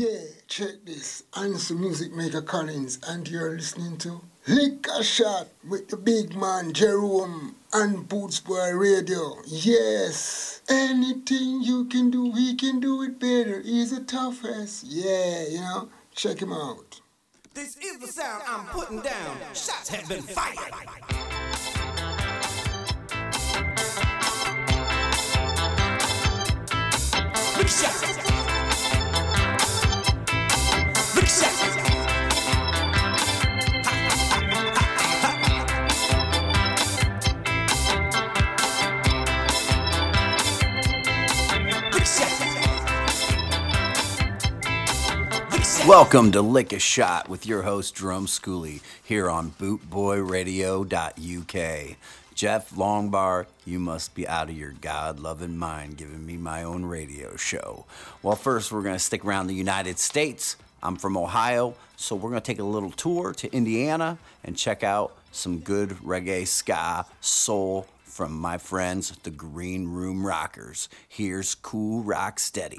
Yeah, check this. I'm some music maker Collins, and you're listening to a Shot with the big man Jerome and Boots Boy Radio. Yes, anything you can do, he can do it better. He's the toughest. Yeah, you know, check him out. This is the sound I'm putting down. Shots have been fired. Welcome to Lick a Shot with your host Jerome Schooley here on bootboyradio.uk. Jeff Longbar, you must be out of your God loving mind giving me my own radio show. Well, first, we're going to stick around the United States. I'm from Ohio, so we're going to take a little tour to Indiana and check out some good reggae, ska, soul from my friends, the Green Room Rockers. Here's Cool Rock Steady.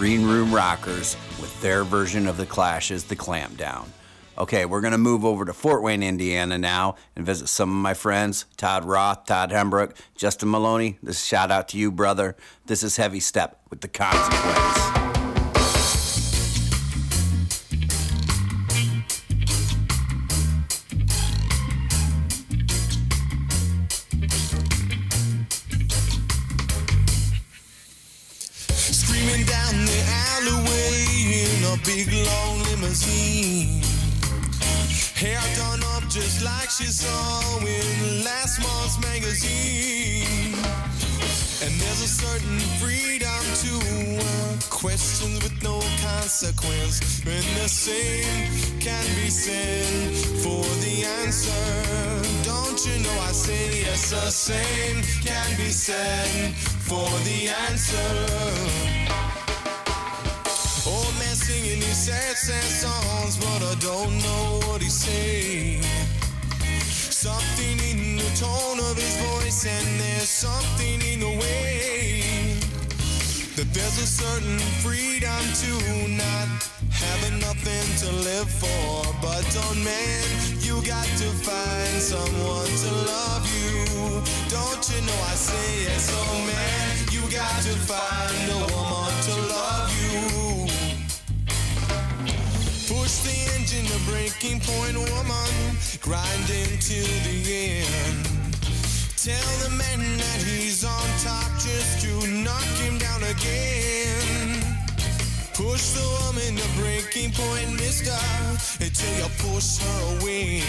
Green Room Rockers with their version of the Clash's The Clampdown. Okay, we're going to move over to Fort Wayne, Indiana now and visit some of my friends Todd Roth, Todd Hembrook, Justin Maloney. This is shout out to you, brother. This is Heavy Step with The Consequence. Certain freedom to uh, questions with no consequence. When the same can be said for the answer. Don't you know I say yes, the same can be said for the answer. Old man singing these sad, sad songs, but I don't know what he's saying. Something in the tone of his voice, and there's something in the way that there's a certain freedom to not having nothing to live for. But don't man, you got to find someone to love you. Don't you know I say yes, oh man, you got to find a breaking point, woman, grinding to the end. Tell the man that he's on top just to knock him down again. Push the woman to breaking point, mister, until you push her away.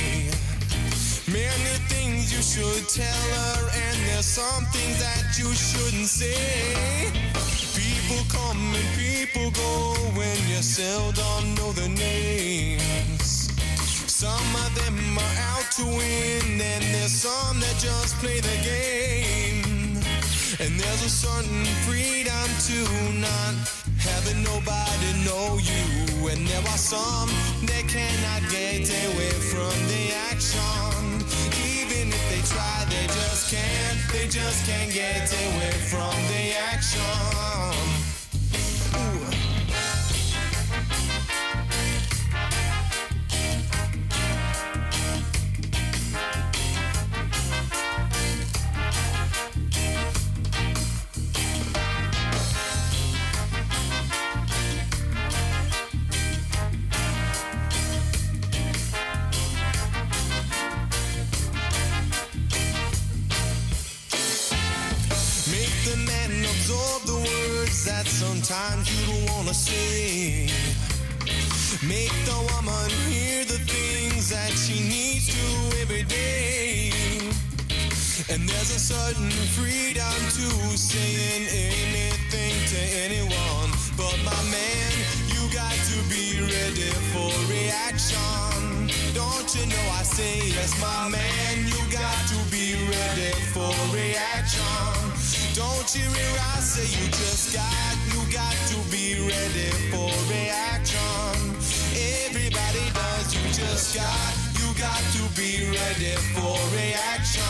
Many things you should tell her, and there's some things that you shouldn't say. People come and people go when you seldom know the names. Some of them are out to win, and there's some that just play the game. And there's a certain freedom to not having nobody know you. And there are some that cannot get away from the action. Even if they try, they just can't. They just can't get away from the action. Ooh. Make the woman hear the things that she needs to every day. And there's a certain freedom to saying anything to anyone. But my man, you got to be ready for reaction. Don't you know I say yes, my man, you got to be ready for reaction. Don't you hear I say you just got, you got to be ready for reaction. You got, to be ready for reaction.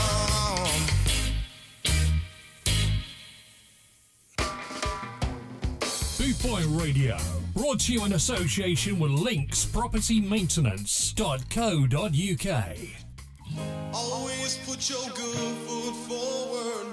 Boot Boy Radio, brought to you in association with linkspropertymaintenance.co.uk. Always put your good foot forward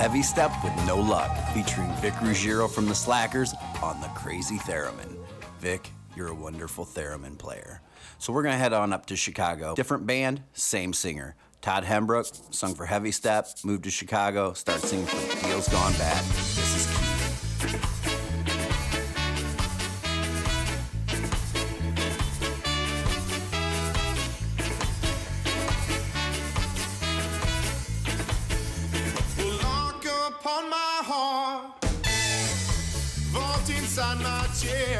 Heavy Step with No Luck, featuring Vic Ruggiero from The Slackers on the Crazy Theremin. Vic, you're a wonderful theremin player. So we're going to head on up to Chicago. Different band, same singer. Todd Hembrook sung for Heavy Step, moved to Chicago, started singing for Deals Gone Bad. yeah.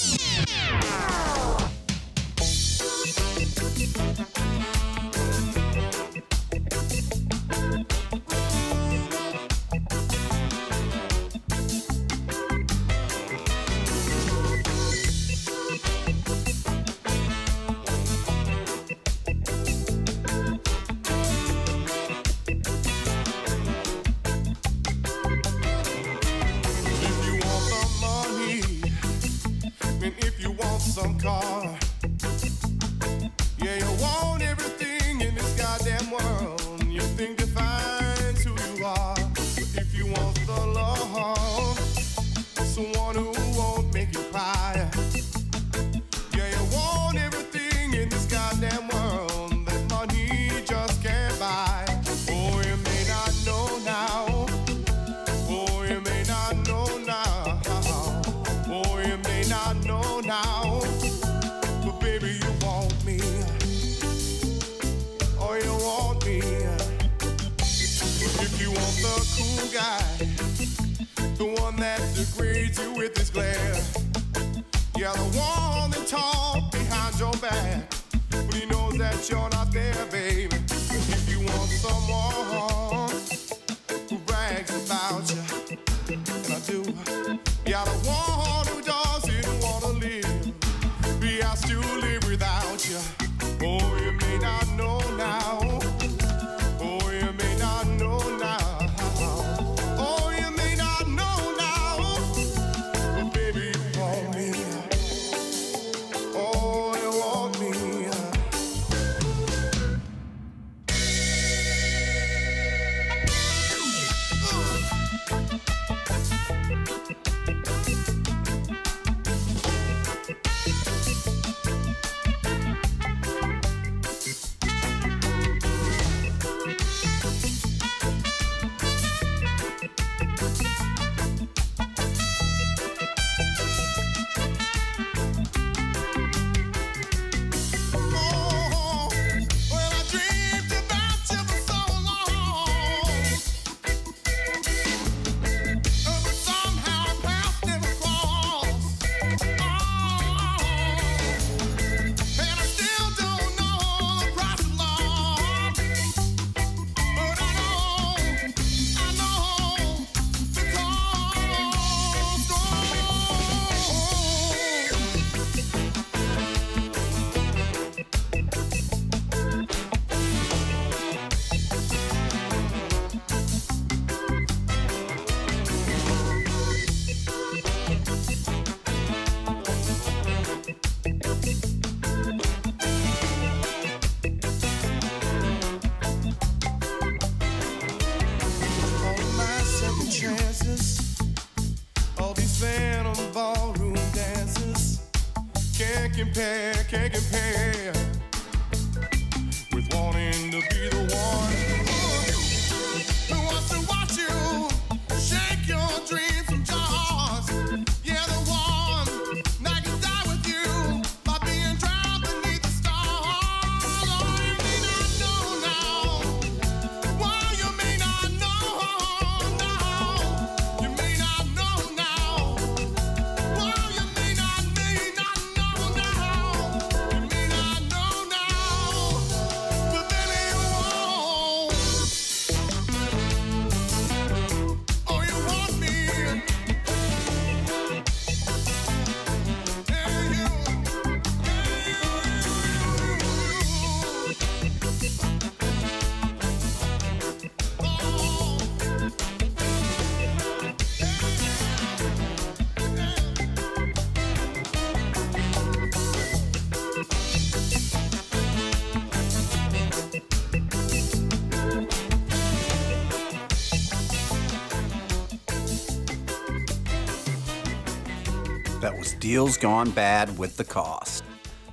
was deals gone bad with the cost.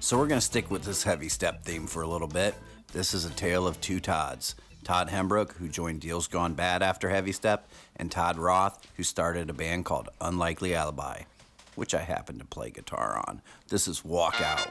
So we're going to stick with this heavy step theme for a little bit. This is a tale of two Todds. Todd Hembrook, who joined Deals Gone Bad after Heavy Step, and Todd Roth, who started a band called Unlikely Alibi, which I happen to play guitar on. This is Walk Out.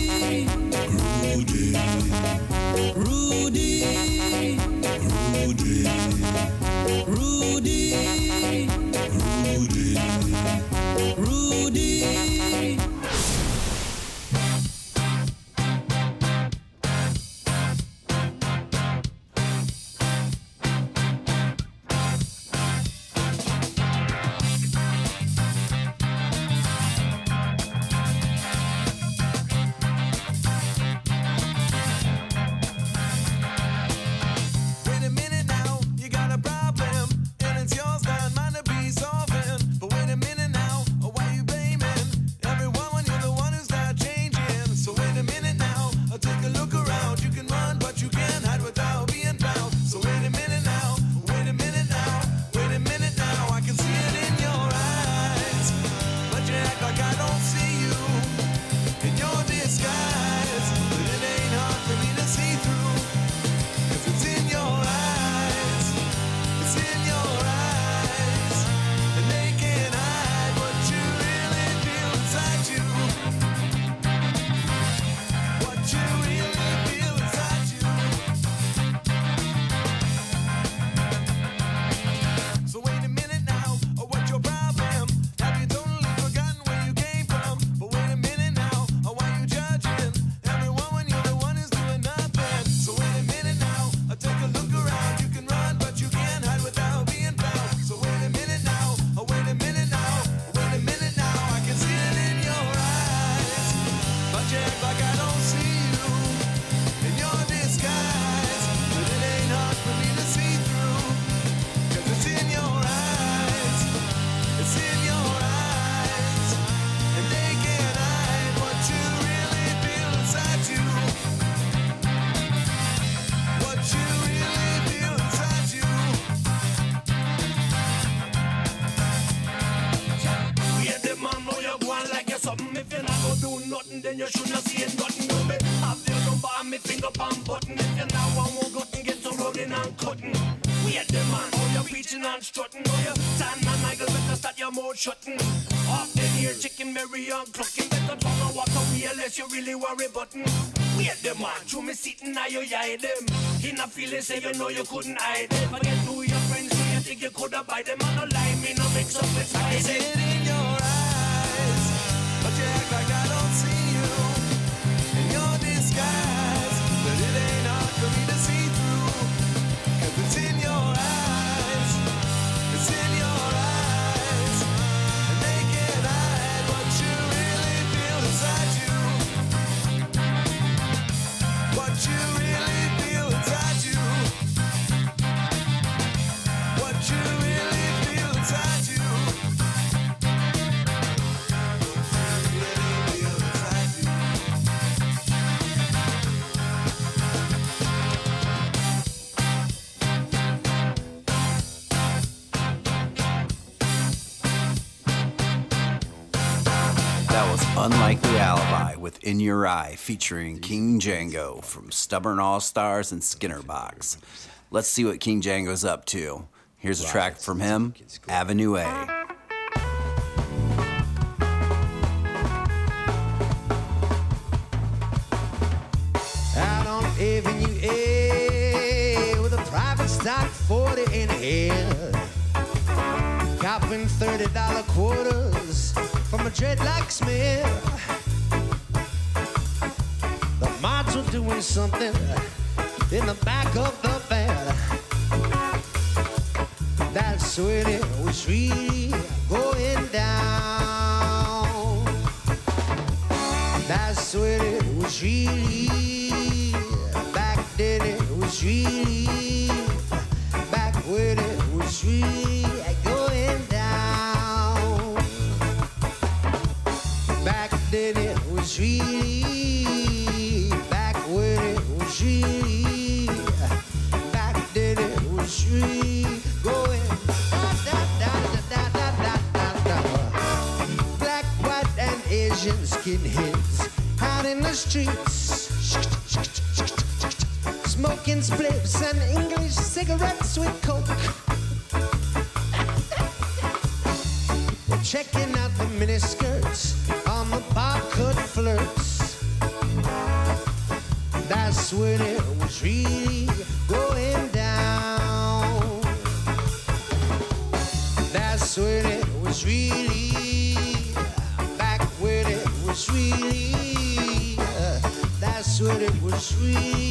shutting. Off in here, chicken berry on clucking. Better turn and walk away unless you really worry button. Wait them on, through me sitting now you hide them. In a feeling say you know you couldn't hide it. Forget who your friends do you think you could have buy them. I no lie, me no mix up it's hiding. It in your eyes? Alibi with In Your Eye featuring King Django from Stubborn All Stars and Skinner Box. Let's see what King Django's up to. Here's a track from him, Avenue A. out on Avenue A with a private stock 40 in hand. Copping $30 quarters from a dreadlock smith. Were doing something in the back of the van. That's when it was really going down. That's when it was really back then it was really back when it was really going down. Back then it was really Asian skinheads out in the streets. Smoking spliffs and English cigarettes with coke. Checking out the miniskirts on the barcode flirts. That's when it was really going down. That's when it was really sweet.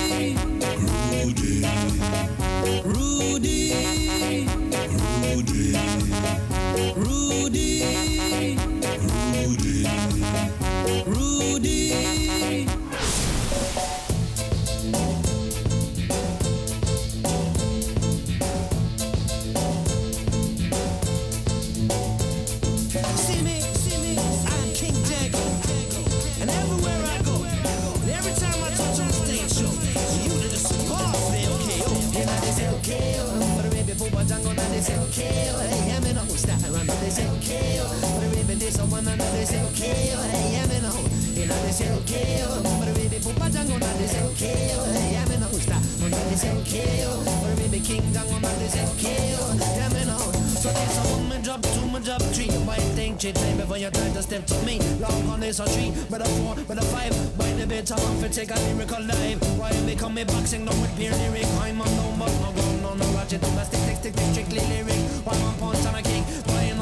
okay, oh hey, I'm in a hole. Stop and they say okay. But a baby, this a they say hey, I'm in a hole. You know they say okay, oh. But a baby, Papa Django, they say hey, I'm in a hole. Stop and they say okay. But a baby, King Django, now they say okay, oh. I'm in a hole so there's a one man drop, two man drop, three. You might think cheap time before you try to step to me. Long on this a three, but a four, but a five. By the better one for take a lyrical dive. Why they come me boxing down with pure lyric? I'm on no but no gun, no no ratchet, no stick, stick, stick, stick, strictly lyric. One one punch and a king. Why you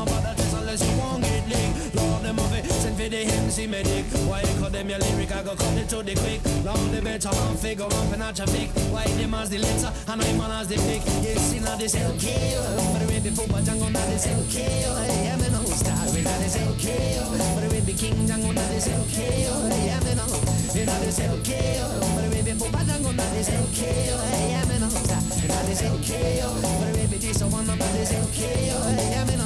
licked. Lord them of it, send me dick. Why you cut them your lyric, I go cut it to the quick. Long the better man figure up and not traffic. Why them as the letter, and I'm man as the pick. Yes, you know this LK, but we be Papa Django, not this LK. Yeah, me no star, we not this LK. But we be King Django, not this LK. Yeah, me no, we not this LK. But we be Papa Django, not this LK. Yeah, me no star, we not this LK. But we be this one, not this LK. Yeah, me no.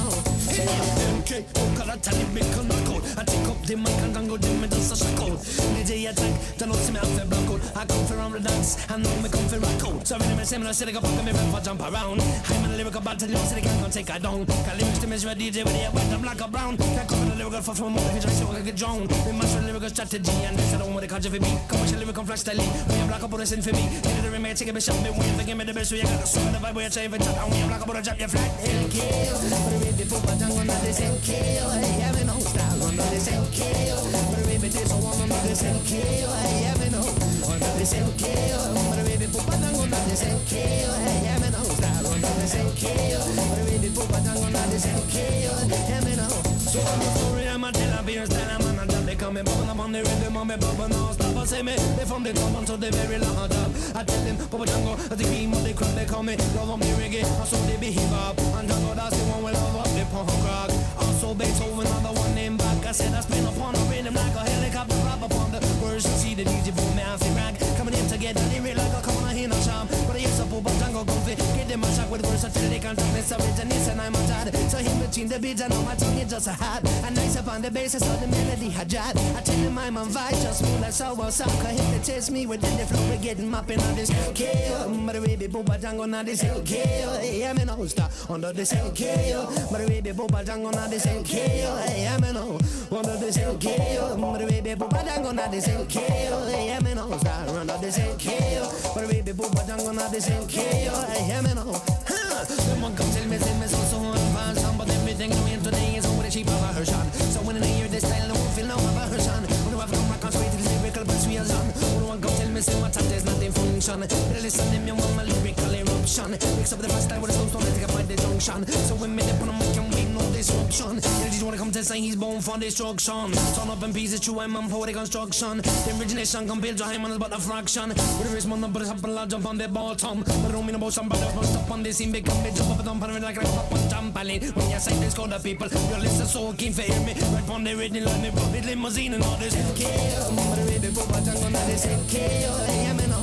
MK, oh, color tell me can knock out. I take up the mic and go dim me just a shock out. DJ attack, know see me out for block out. I come for round the dance, and know me come for rock. So when me say me no say they go fuck me rap for jump around. I'm a lyrical battle, you say they can't take I down. Can lyrics to measure a DJ with the wet and black or brown. Can't come in the lyrical for from more, if you just show like a drone. We master lyrical strategy, and this I don't want to catch it for me. Lyrical flash style. We have black up on the sin for me. Get the remake, take a bit shot me. Have to give me the best, so you got to swing the vibe, we are trying for chat. And we have black up on the drop, you flat. Kill. But we be Papa Django, not this hell kill. Yeah, me this hell kill. But we be this one, under this hell kill. Yeah, me no. Kill. But we be Papa Django, not this hell kill. Yeah, me hell kill. But we be Papa Django, not this hell kill. Yeah, me no. So I'm a story, I'm a tell beer style, I'm a job, they come and bubble up on the rhythm, I'm a bubble, no I say me, they from the top until the very long top. I tell them, Papa Django, the cream of the crowd, they call me, love on the reggae, I saw they be hip hop, and Django, that's the one we love up the punk rock. Also Beethoven, another one named back, I said I spin upon a rhythm like a helicopter, drop upon the words, you see the DJ I feel rag, coming in together, they real like a come on, I hear no charm, but I used to Papa Django, go fit, get them a shock with versatility, this originates, and I'm a dad, so in between the beats, I know my tongue is just a hat, and nice upon the basis of the melody I jive. I tell you my man vibe just smooth like sour soccer. Hypnotize me within the flow, we're getting mopping on this kill. But baby booba jango na this kill. Yeah, me no oh, star under this kill. But a baby booba jango na this kill. Yeah, me no oh. Under this kill. But baby booba jango na this kill. Yeah, me no star under this kill. But baby booba jango na this kill. Yeah, me no. Them one come tell me, tell me so so on fashion, but everything doing today is over the cheap of a version. So when I hear this style, I won't feel no of a version. When I have come back on to the lyrical persuasion. When one come tell me, say my tap there's nothing function. Listen to me, want my lyrical eruption. Mix up the first style with the slow stone, take up my disjunction. So when me they put on my can wait no disruption. Just wanna come tell say he's born for destruction. Turn up in pieces, true I'm on poetic construction. The origination compared to him but a fraction. With the wrist, man, but it's up and jump on the bottom. But I don't mean about somebody else, but stop on this scene, become me jump up and on me like a pop on trampoline. When you say this, call the people, your listen so keen for hear me. Right on the rhythm, let me it limousine and all this. Kill, but the baby pop a tango, not this kill. I Yeah, me no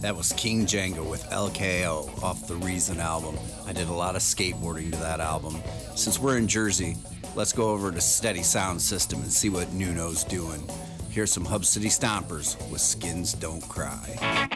That was King Django with LKO off the Reason album. I did a lot of skateboarding to that album. Since we're in Jersey, let's go over to Steady Sound System and see what Nuno's doing. Here's some Hub City Stompers with Skins Don't Cry.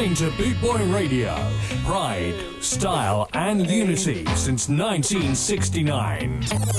listening to Bootboy Radio. Pride, style, and unity since 1969.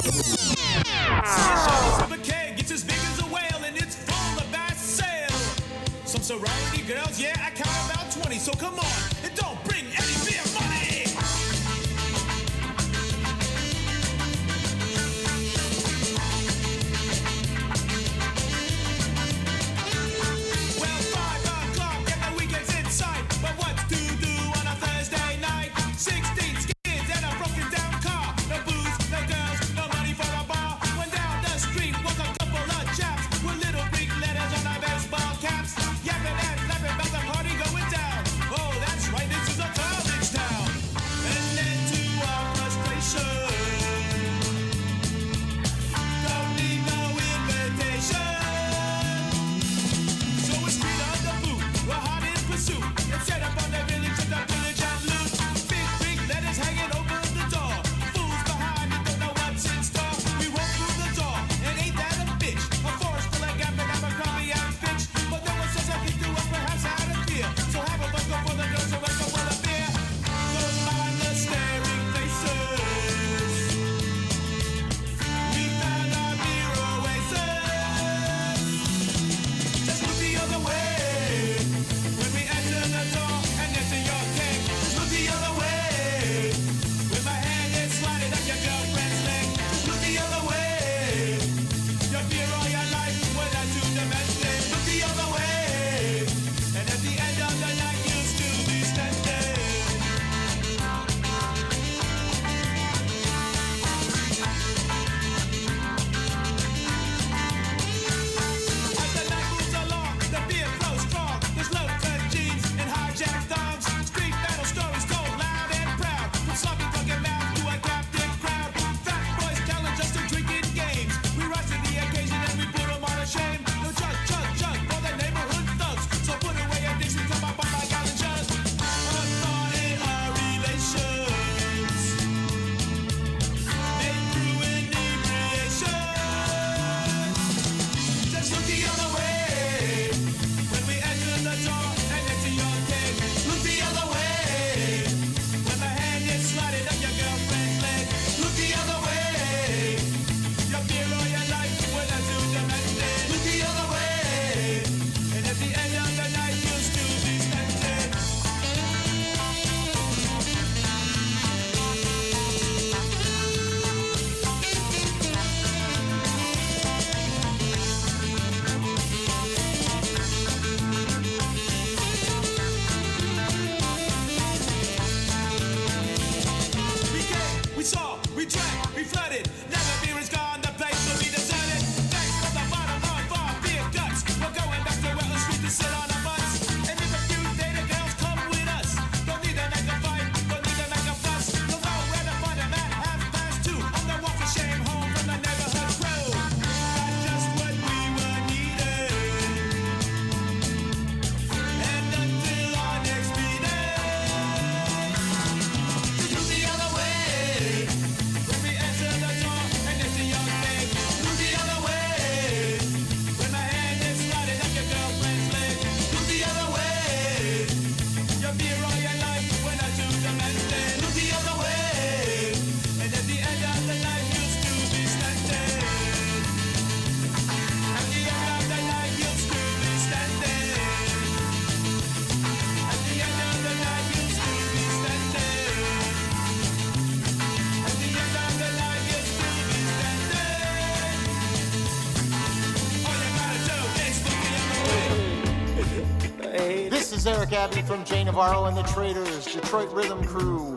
Scabby from Jay Navarro and the Traders, Detroit Rhythm Crew,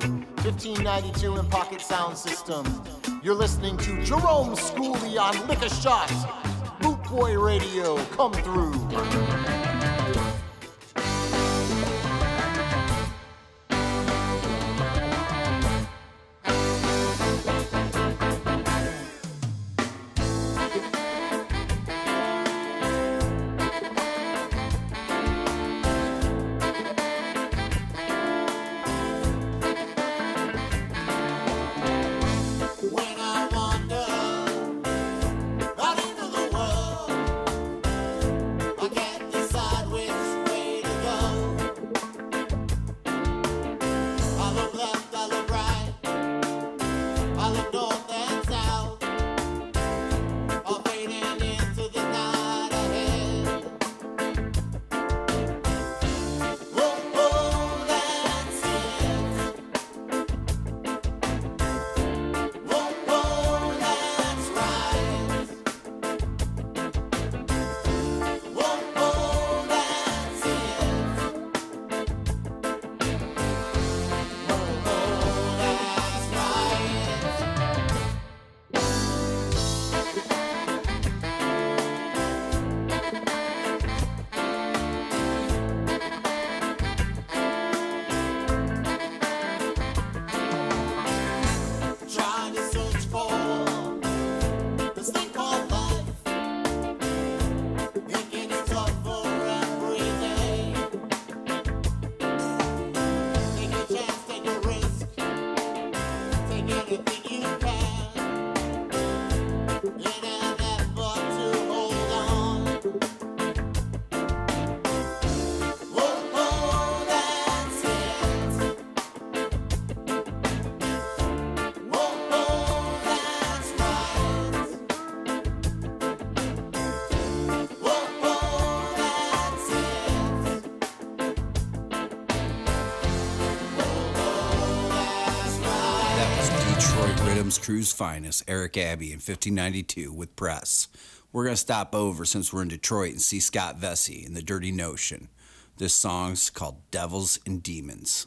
1592 and Pocket Sound System. You're listening to Jerome Schooley on Lick a Shot, Boot Boy Radio. Come through. True's finest, Eric Abbey, in 1592 with press. We're going to stop over since we're in Detroit and see Scott Vesey in The Dirty Notion. This song's called Devils and Demons.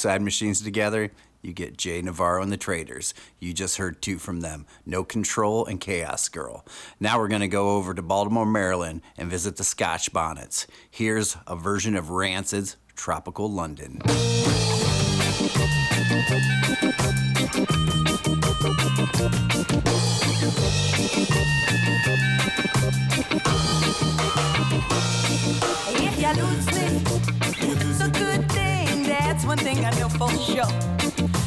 Suicide Machines together, you get Jay Navarro and the Traders. You just heard two from them No Control and Chaos Girl. Now we're going to go over to Baltimore, Maryland and visit the Scotch Bonnets. Here's a version of Rancid's Tropical London. If you lose me, That's one thing I know for sure.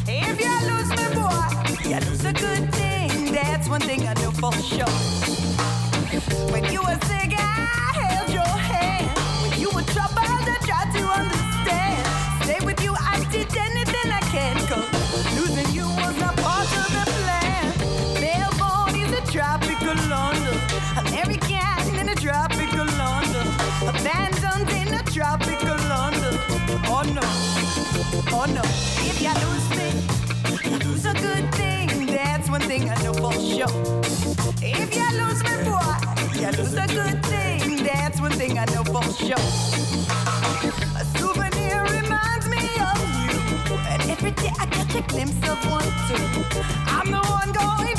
If you lose me, boy, you lose a good thing. That's one thing I know for sure. When you were sick, I held your hand. When you were troubled, I tried to understand. Stay with you, I did anything I can. Cause losing you was not part of the plan. Melbourne is a tropical London. American in a tropical London. Abandoned in a tropical London. Oh no, oh no. If you lose me, you lose a good thing. That's one thing I know for sure. If you lose me, boy, you lose a good thing. That's one thing I know for sure. A souvenir reminds me of you. And every day I catch a glimpse of one too. I'm the one going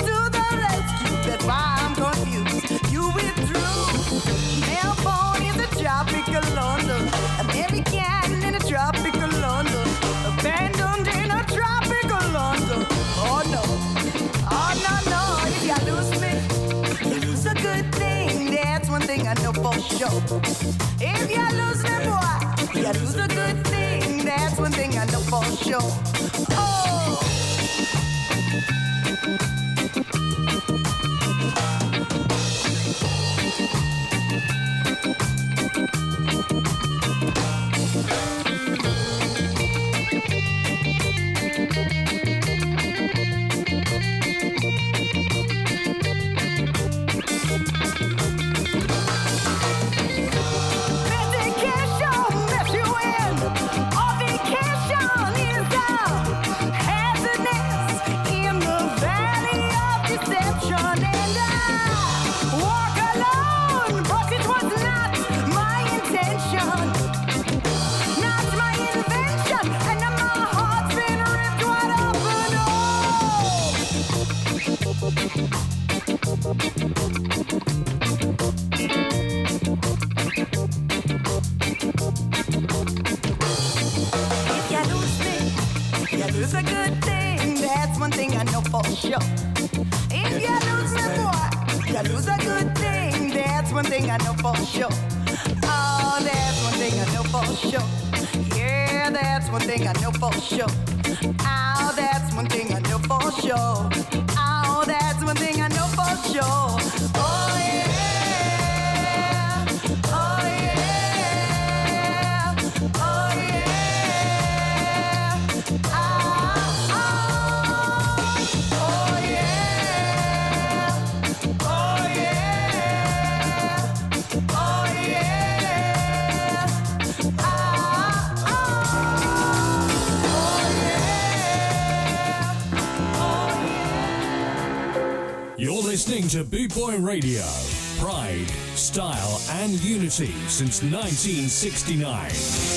I know for sure. If you lose me, boy, you lose a good thing. That's one thing I know for sure. Oh. Style, and unity since 1969.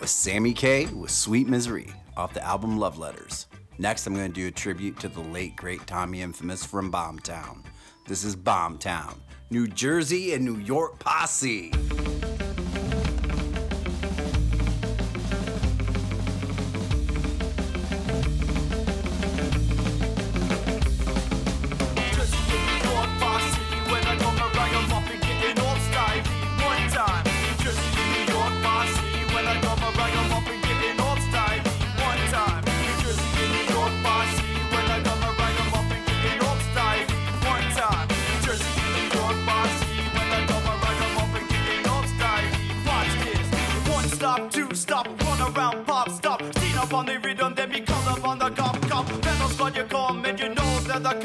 That was Sammy K with Sweet Misery off the album Love Letters. Next, I'm going to do a tribute to the late, great Tommy Infamous from Bombtown. This is Bombtown, New Jersey and New York Posse.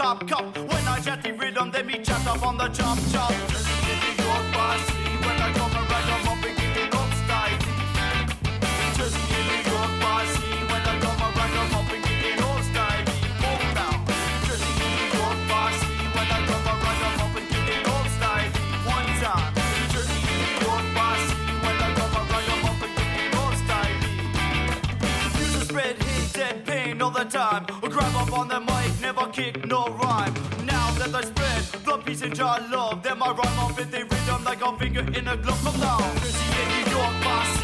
Cop, cop. When I jet the rhythm, then me chat up on the chop, chop. New York, bossy. When I come around, I'm up and getting up style. Just in New York, bossy. When I come around, I'm up style. Just New York, bossy. When I come around, I'm up and getting up style. One time. Just in New York, bossy. When I come around, I'm up style. All the time. Grab up on the mic, never kick, no rhyme. Now that I spread the peace and joy love, then my rhyme up in rhythm like a finger in a glove. Come down, Jersey in New York, bossy.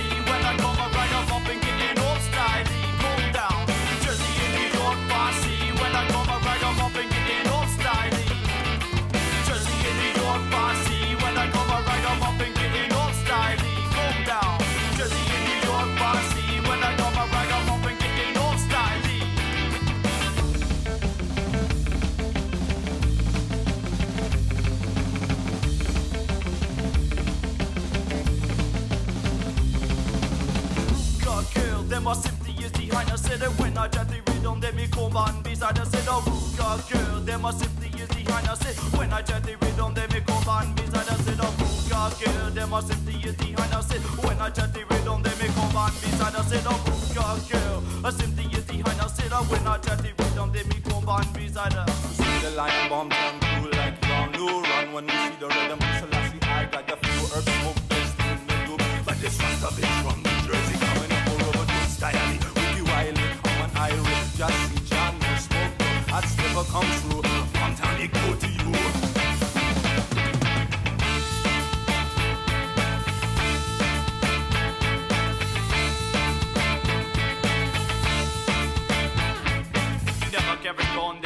Said when I jet the rhythm, them me come on beside I said, oh, got girl, them are simply is behind said, when I jet the rhythm, them me come on beside I said, oh, got girl, them are simply is behind said, when I jet the rhythm, them me come on beside I said, oh, got girl, a simply is behind I said, when I jet the rhythm, them me come on beside her. See the lion bomb down cool like Ron New Run when you see the rhythm. Selassie I got the few herbs smoke best in the loop But this one's a bitch from New Jersey. Coming up over to style Just see John no smoke That's never come true it go to you Never carry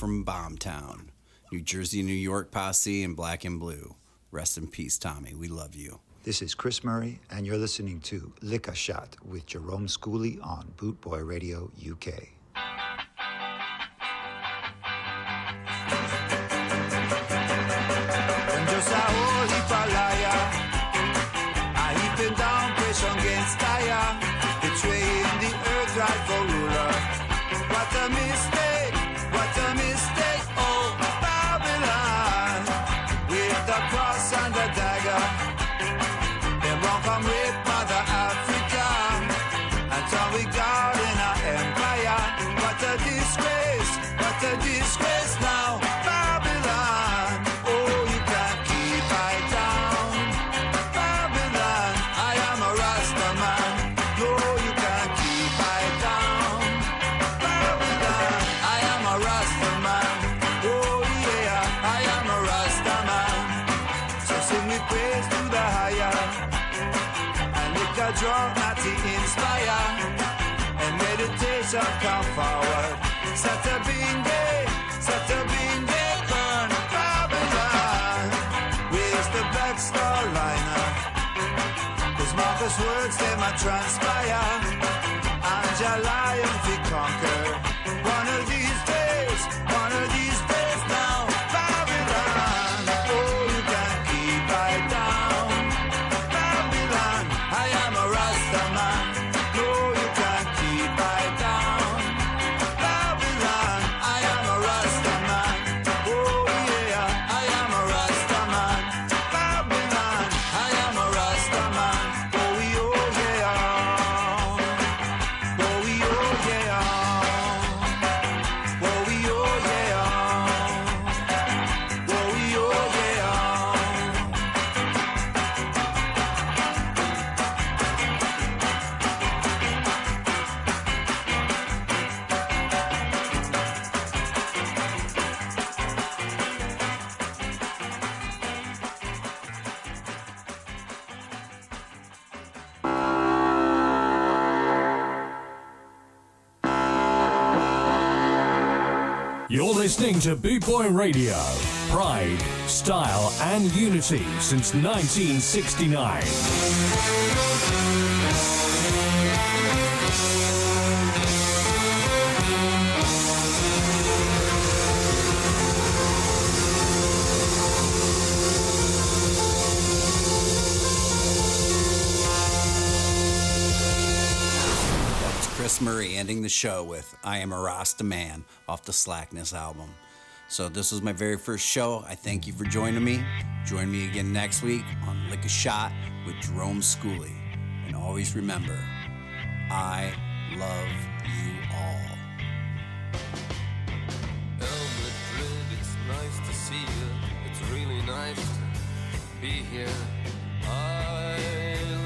from Bombtown, New Jersey, New York posse, and Black and Blue. Rest in peace, Tommy. We love you. This is Chris Murray, and you're listening to Lick a Shot with Jerome Schooley on Bootboy Radio UK. cause words they might transpire, and your lion we conquer. Boy Radio. Pride, style, and unity since 1969. That was Chris Murray ending the show with I Am a Rasta Man off the Slackness album. So this was my very first show. I thank you for joining me. Join me again next week on Lick a Shot with Jerome Schooley. And always remember, I love you all. El Madrid, it's nice to see you. It's really nice to be here. I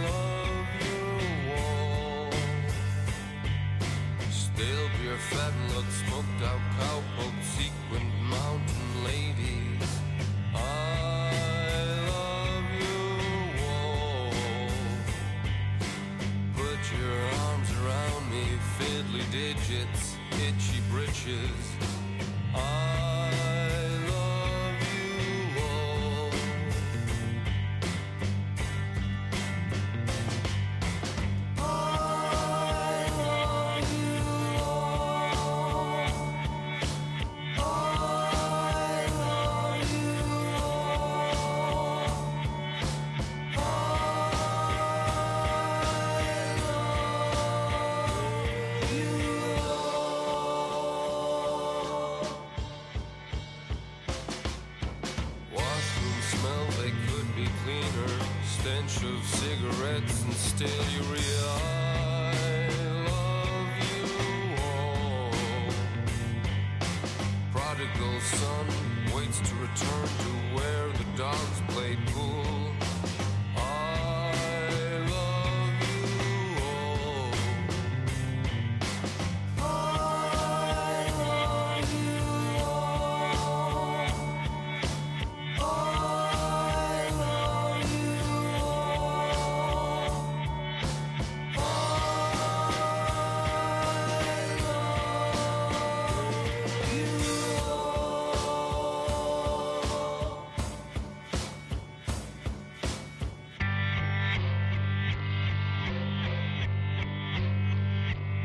love you all. Still beer, fat, look, smoked out cowpoke, digits, itchy britches. Oh.